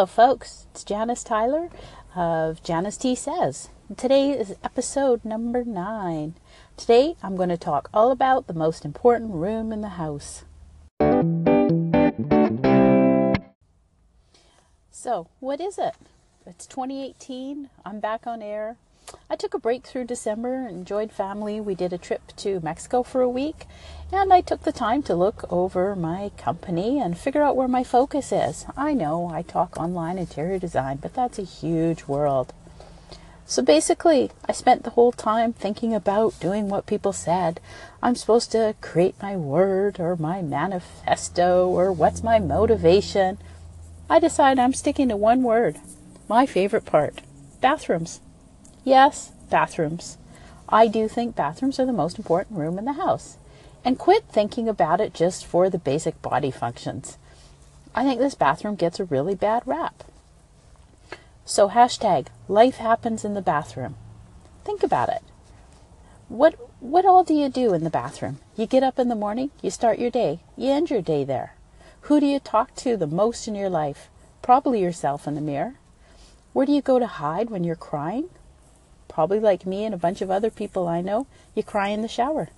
Hello, folks. It's Janice Tyler of Janice T Says. Today is episode number nine. Today I'm going to talk all about the most important room in the house. So, what is it? It's 2018. I'm back on air. I took a break through December, enjoyed family. We did a trip to Mexico for a week, and I took the time to look over my company and figure out where my focus is. I know I talk online interior design, but that's a huge world. So basically, I spent the whole time thinking about doing what people said. I'm supposed to create my word or my manifesto or what's my motivation. I decide I'm sticking to one word my favorite part bathrooms. Yes, bathrooms. I do think bathrooms are the most important room in the house. And quit thinking about it just for the basic body functions. I think this bathroom gets a really bad rap. So, hashtag life happens in the bathroom. Think about it. What, what all do you do in the bathroom? You get up in the morning, you start your day, you end your day there. Who do you talk to the most in your life? Probably yourself in the mirror. Where do you go to hide when you're crying? Probably like me and a bunch of other people I know, you cry in the shower.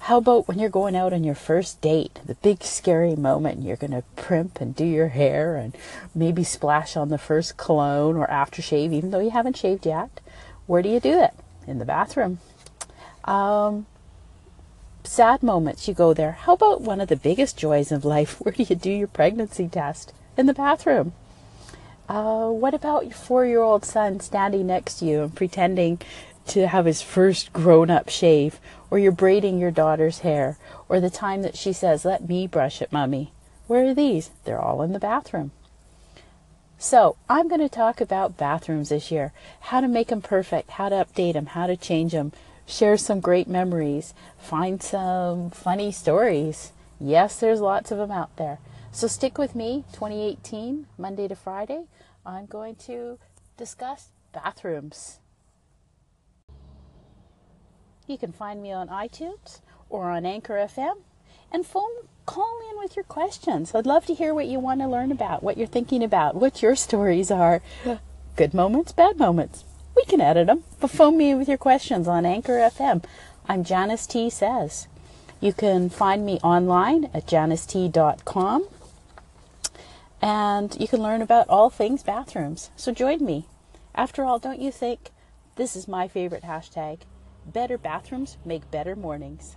How about when you're going out on your first date, the big scary moment, you're going to primp and do your hair and maybe splash on the first cologne or aftershave, even though you haven't shaved yet? Where do you do it? In the bathroom. Um, sad moments, you go there. How about one of the biggest joys of life? Where do you do your pregnancy test? In the bathroom. Uh, what about your four year old son standing next to you and pretending to have his first grown up shave? Or you're braiding your daughter's hair? Or the time that she says, Let me brush it, mummy? Where are these? They're all in the bathroom. So, I'm going to talk about bathrooms this year how to make them perfect, how to update them, how to change them, share some great memories, find some funny stories. Yes, there's lots of them out there. So stick with me, 2018, Monday to Friday. I'm going to discuss bathrooms. You can find me on iTunes or on Anchor FM and phone call in with your questions. I'd love to hear what you want to learn about, what you're thinking about, what your stories are. Good moments, bad moments. We can edit them, but phone me with your questions on Anchor FM. I'm Janice T Says. You can find me online at janicet.com and you can learn about all things bathrooms. So join me. After all, don't you think this is my favorite hashtag? Better bathrooms make better mornings.